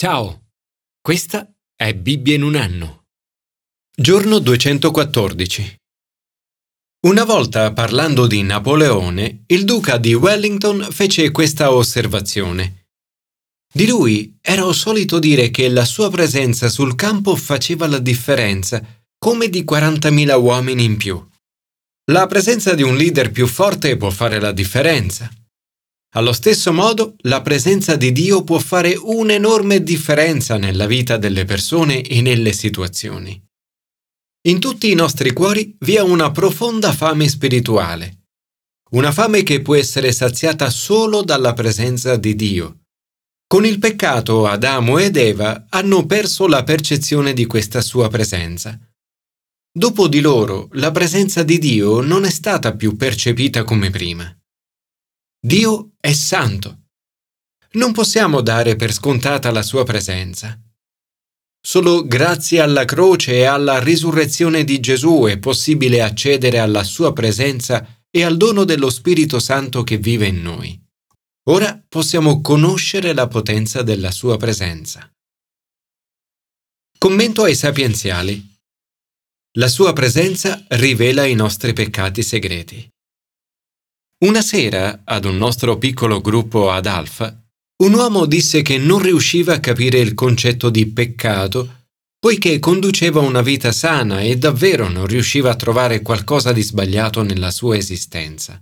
Ciao, questa è Bibbia in un anno. Giorno 214. Una volta parlando di Napoleone, il duca di Wellington fece questa osservazione. Di lui era solito dire che la sua presenza sul campo faceva la differenza, come di 40.000 uomini in più. La presenza di un leader più forte può fare la differenza. Allo stesso modo, la presenza di Dio può fare un'enorme differenza nella vita delle persone e nelle situazioni. In tutti i nostri cuori vi è una profonda fame spirituale, una fame che può essere saziata solo dalla presenza di Dio. Con il peccato Adamo ed Eva hanno perso la percezione di questa sua presenza. Dopo di loro, la presenza di Dio non è stata più percepita come prima. Dio è santo. Non possiamo dare per scontata la sua presenza. Solo grazie alla croce e alla risurrezione di Gesù è possibile accedere alla sua presenza e al dono dello Spirito Santo che vive in noi. Ora possiamo conoscere la potenza della sua presenza. Commento ai sapienziali. La sua presenza rivela i nostri peccati segreti. Una sera, ad un nostro piccolo gruppo ad Alfa, un uomo disse che non riusciva a capire il concetto di peccato poiché conduceva una vita sana e davvero non riusciva a trovare qualcosa di sbagliato nella sua esistenza.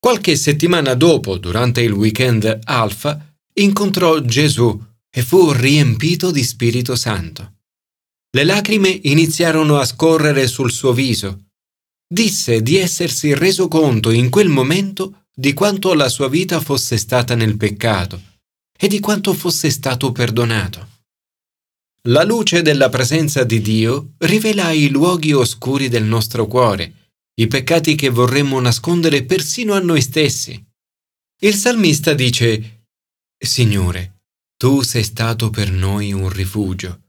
Qualche settimana dopo, durante il weekend Alfa, incontrò Gesù e fu riempito di Spirito Santo. Le lacrime iniziarono a scorrere sul suo viso disse di essersi reso conto in quel momento di quanto la sua vita fosse stata nel peccato e di quanto fosse stato perdonato. La luce della presenza di Dio rivela i luoghi oscuri del nostro cuore, i peccati che vorremmo nascondere persino a noi stessi. Il salmista dice, Signore, tu sei stato per noi un rifugio.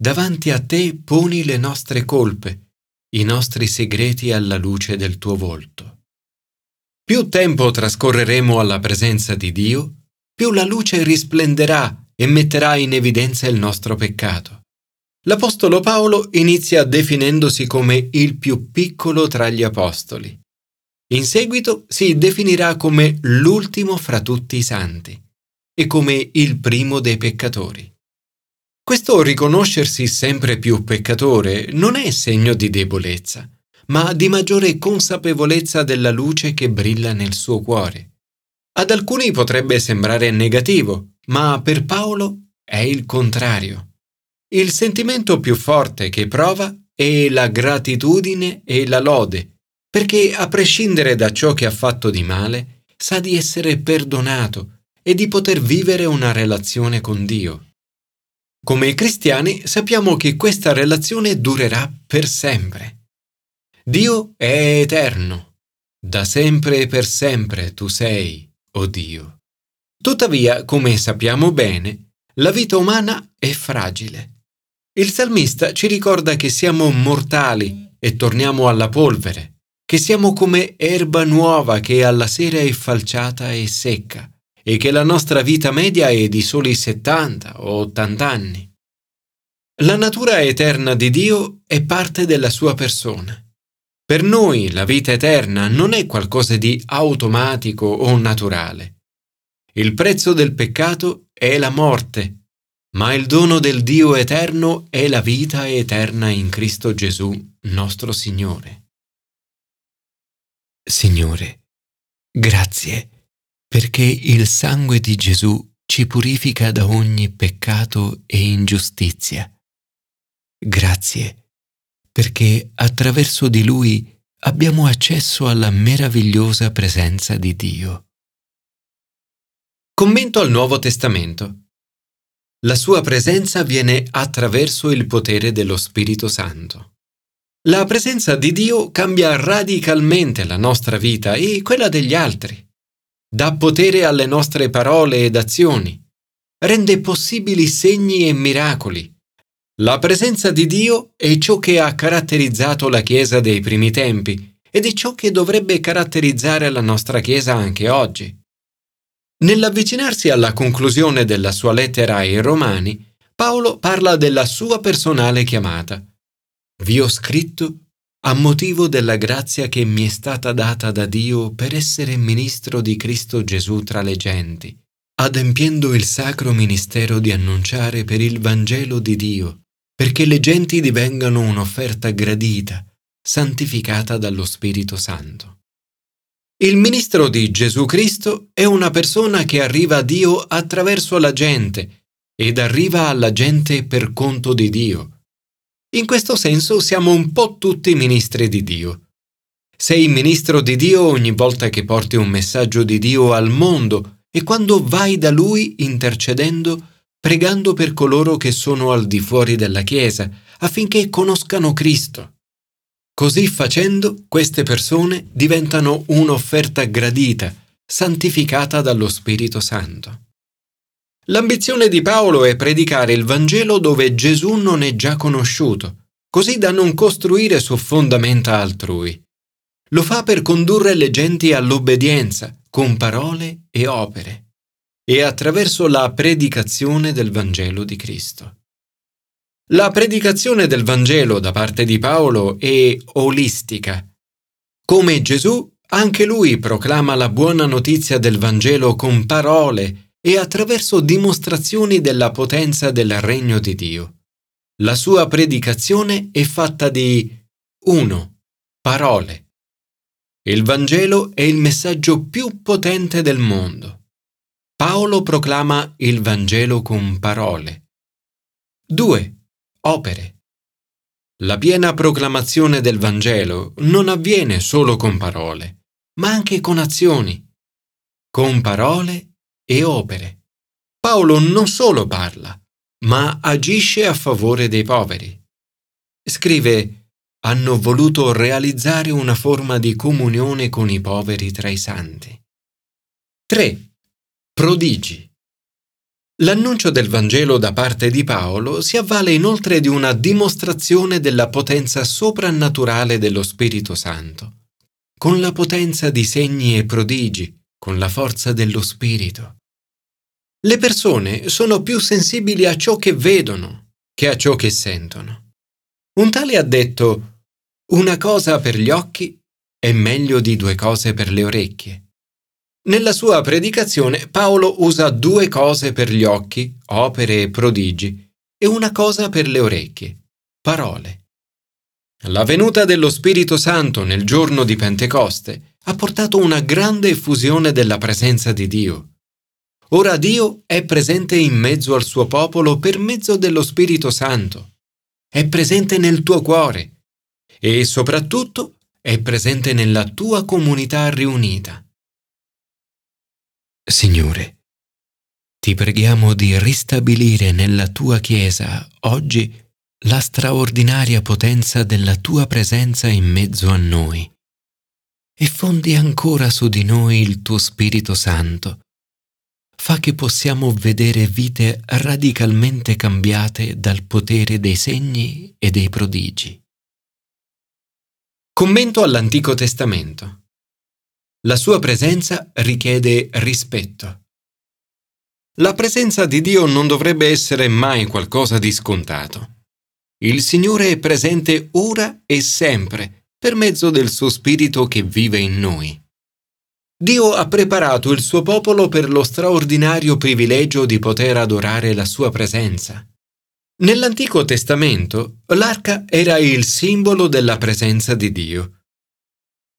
Davanti a te poni le nostre colpe i nostri segreti alla luce del tuo volto. Più tempo trascorreremo alla presenza di Dio, più la luce risplenderà e metterà in evidenza il nostro peccato. L'Apostolo Paolo inizia definendosi come il più piccolo tra gli Apostoli. In seguito si definirà come l'ultimo fra tutti i santi e come il primo dei peccatori. Questo riconoscersi sempre più peccatore non è segno di debolezza, ma di maggiore consapevolezza della luce che brilla nel suo cuore. Ad alcuni potrebbe sembrare negativo, ma per Paolo è il contrario. Il sentimento più forte che prova è la gratitudine e la lode, perché a prescindere da ciò che ha fatto di male, sa di essere perdonato e di poter vivere una relazione con Dio. Come cristiani sappiamo che questa relazione durerà per sempre. Dio è eterno. Da sempre e per sempre tu sei, o oh Dio. Tuttavia, come sappiamo bene, la vita umana è fragile. Il salmista ci ricorda che siamo mortali e torniamo alla polvere, che siamo come erba nuova che alla sera è falciata e secca e che la nostra vita media è di soli 70 o 80 anni. La natura eterna di Dio è parte della sua persona. Per noi la vita eterna non è qualcosa di automatico o naturale. Il prezzo del peccato è la morte, ma il dono del Dio eterno è la vita eterna in Cristo Gesù, nostro Signore. Signore, grazie perché il sangue di Gesù ci purifica da ogni peccato e ingiustizia. Grazie perché attraverso di lui abbiamo accesso alla meravigliosa presenza di Dio. Commento al Nuovo Testamento. La sua presenza viene attraverso il potere dello Spirito Santo. La presenza di Dio cambia radicalmente la nostra vita e quella degli altri dà potere alle nostre parole ed azioni, rende possibili segni e miracoli. La presenza di Dio è ciò che ha caratterizzato la Chiesa dei primi tempi ed è ciò che dovrebbe caratterizzare la nostra Chiesa anche oggi. Nell'avvicinarsi alla conclusione della sua lettera ai Romani, Paolo parla della sua personale chiamata. Vi ho scritto a motivo della grazia che mi è stata data da Dio per essere ministro di Cristo Gesù tra le genti, adempiendo il sacro ministero di annunciare per il Vangelo di Dio, perché le genti divengano un'offerta gradita, santificata dallo Spirito Santo. Il ministro di Gesù Cristo è una persona che arriva a Dio attraverso la gente ed arriva alla gente per conto di Dio in questo senso siamo un po' tutti ministri di Dio. Sei ministro di Dio ogni volta che porti un messaggio di Dio al mondo e quando vai da Lui intercedendo, pregando per coloro che sono al di fuori della Chiesa, affinché conoscano Cristo. Così facendo, queste persone diventano un'offerta gradita, santificata dallo Spirito Santo. L'ambizione di Paolo è predicare il Vangelo dove Gesù non è già conosciuto, così da non costruire su fondamenta altrui. Lo fa per condurre le genti all'obbedienza con parole e opere e attraverso la predicazione del Vangelo di Cristo. La predicazione del Vangelo da parte di Paolo è olistica. Come Gesù, anche lui proclama la buona notizia del Vangelo con parole e attraverso dimostrazioni della potenza del regno di Dio. La sua predicazione è fatta di 1. Parole. Il Vangelo è il messaggio più potente del mondo. Paolo proclama il Vangelo con parole. 2. Opere. La piena proclamazione del Vangelo non avviene solo con parole, ma anche con azioni. Con parole e opere. Paolo non solo parla, ma agisce a favore dei poveri. Scrive, hanno voluto realizzare una forma di comunione con i poveri tra i santi. 3. Prodigi. L'annuncio del Vangelo da parte di Paolo si avvale inoltre di una dimostrazione della potenza soprannaturale dello Spirito Santo, con la potenza di segni e prodigi, con la forza dello Spirito. Le persone sono più sensibili a ciò che vedono che a ciò che sentono. Un tale ha detto, una cosa per gli occhi è meglio di due cose per le orecchie. Nella sua predicazione Paolo usa due cose per gli occhi, opere e prodigi, e una cosa per le orecchie, parole. La venuta dello Spirito Santo nel giorno di Pentecoste ha portato una grande effusione della presenza di Dio. Ora Dio è presente in mezzo al suo popolo per mezzo dello Spirito Santo. È presente nel tuo cuore e soprattutto è presente nella tua comunità riunita. Signore, ti preghiamo di ristabilire nella tua Chiesa oggi la straordinaria potenza della tua presenza in mezzo a noi e fondi ancora su di noi il tuo Spirito Santo fa che possiamo vedere vite radicalmente cambiate dal potere dei segni e dei prodigi. Commento all'Antico Testamento. La sua presenza richiede rispetto. La presenza di Dio non dovrebbe essere mai qualcosa di scontato. Il Signore è presente ora e sempre per mezzo del suo Spirito che vive in noi. Dio ha preparato il suo popolo per lo straordinario privilegio di poter adorare la sua presenza. Nell'Antico Testamento l'arca era il simbolo della presenza di Dio.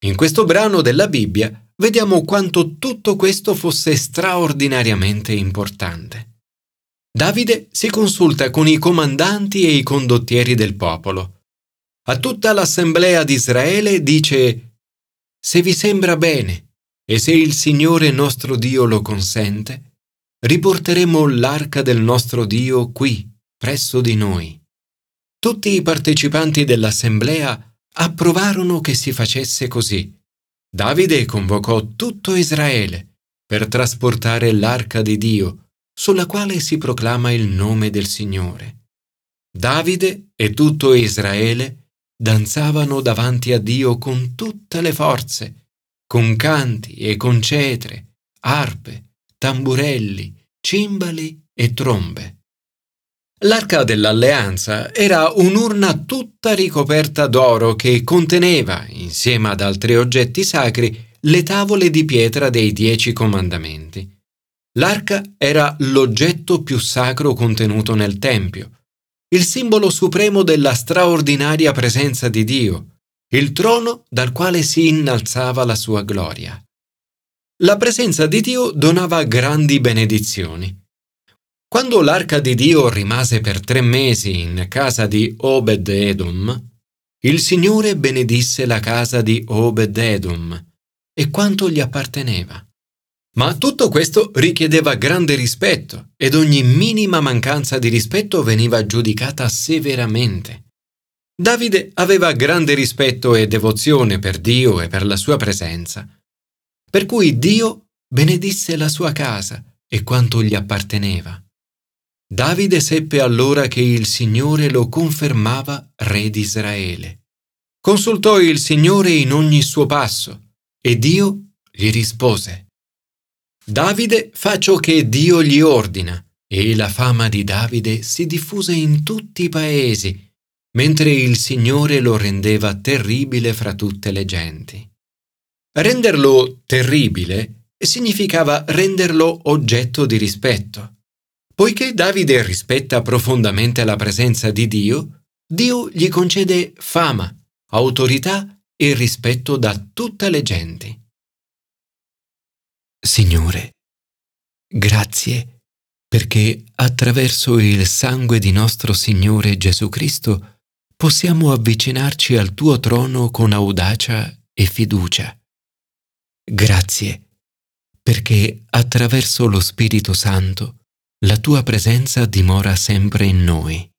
In questo brano della Bibbia vediamo quanto tutto questo fosse straordinariamente importante. Davide si consulta con i comandanti e i condottieri del popolo. A tutta l'assemblea di Israele dice Se vi sembra bene, e se il Signore nostro Dio lo consente, riporteremo l'arca del nostro Dio qui, presso di noi. Tutti i partecipanti dell'assemblea approvarono che si facesse così. Davide convocò tutto Israele per trasportare l'arca di Dio, sulla quale si proclama il nome del Signore. Davide e tutto Israele danzavano davanti a Dio con tutte le forze con canti e con cetre, arpe, tamburelli, cimbali e trombe. L'arca dell'alleanza era un'urna tutta ricoperta d'oro che conteneva, insieme ad altri oggetti sacri, le tavole di pietra dei dieci comandamenti. L'arca era l'oggetto più sacro contenuto nel Tempio, il simbolo supremo della straordinaria presenza di Dio, il trono dal quale si innalzava la sua gloria. La presenza di Dio donava grandi benedizioni. Quando l'arca di Dio rimase per tre mesi in casa di Obed Edom, il Signore benedisse la casa di Obed Edom e quanto gli apparteneva. Ma tutto questo richiedeva grande rispetto ed ogni minima mancanza di rispetto veniva giudicata severamente. Davide aveva grande rispetto e devozione per Dio e per la sua presenza, per cui Dio benedisse la sua casa e quanto gli apparteneva. Davide seppe allora che il Signore lo confermava re di Israele. Consultò il Signore in ogni suo passo e Dio gli rispose. Davide fa ciò che Dio gli ordina e la fama di Davide si diffuse in tutti i paesi, mentre il Signore lo rendeva terribile fra tutte le genti. Renderlo terribile significava renderlo oggetto di rispetto. Poiché Davide rispetta profondamente la presenza di Dio, Dio gli concede fama, autorità e rispetto da tutte le genti. Signore, grazie perché attraverso il sangue di nostro Signore Gesù Cristo possiamo avvicinarci al tuo trono con audacia e fiducia. Grazie perché attraverso lo Spirito Santo la tua presenza dimora sempre in noi.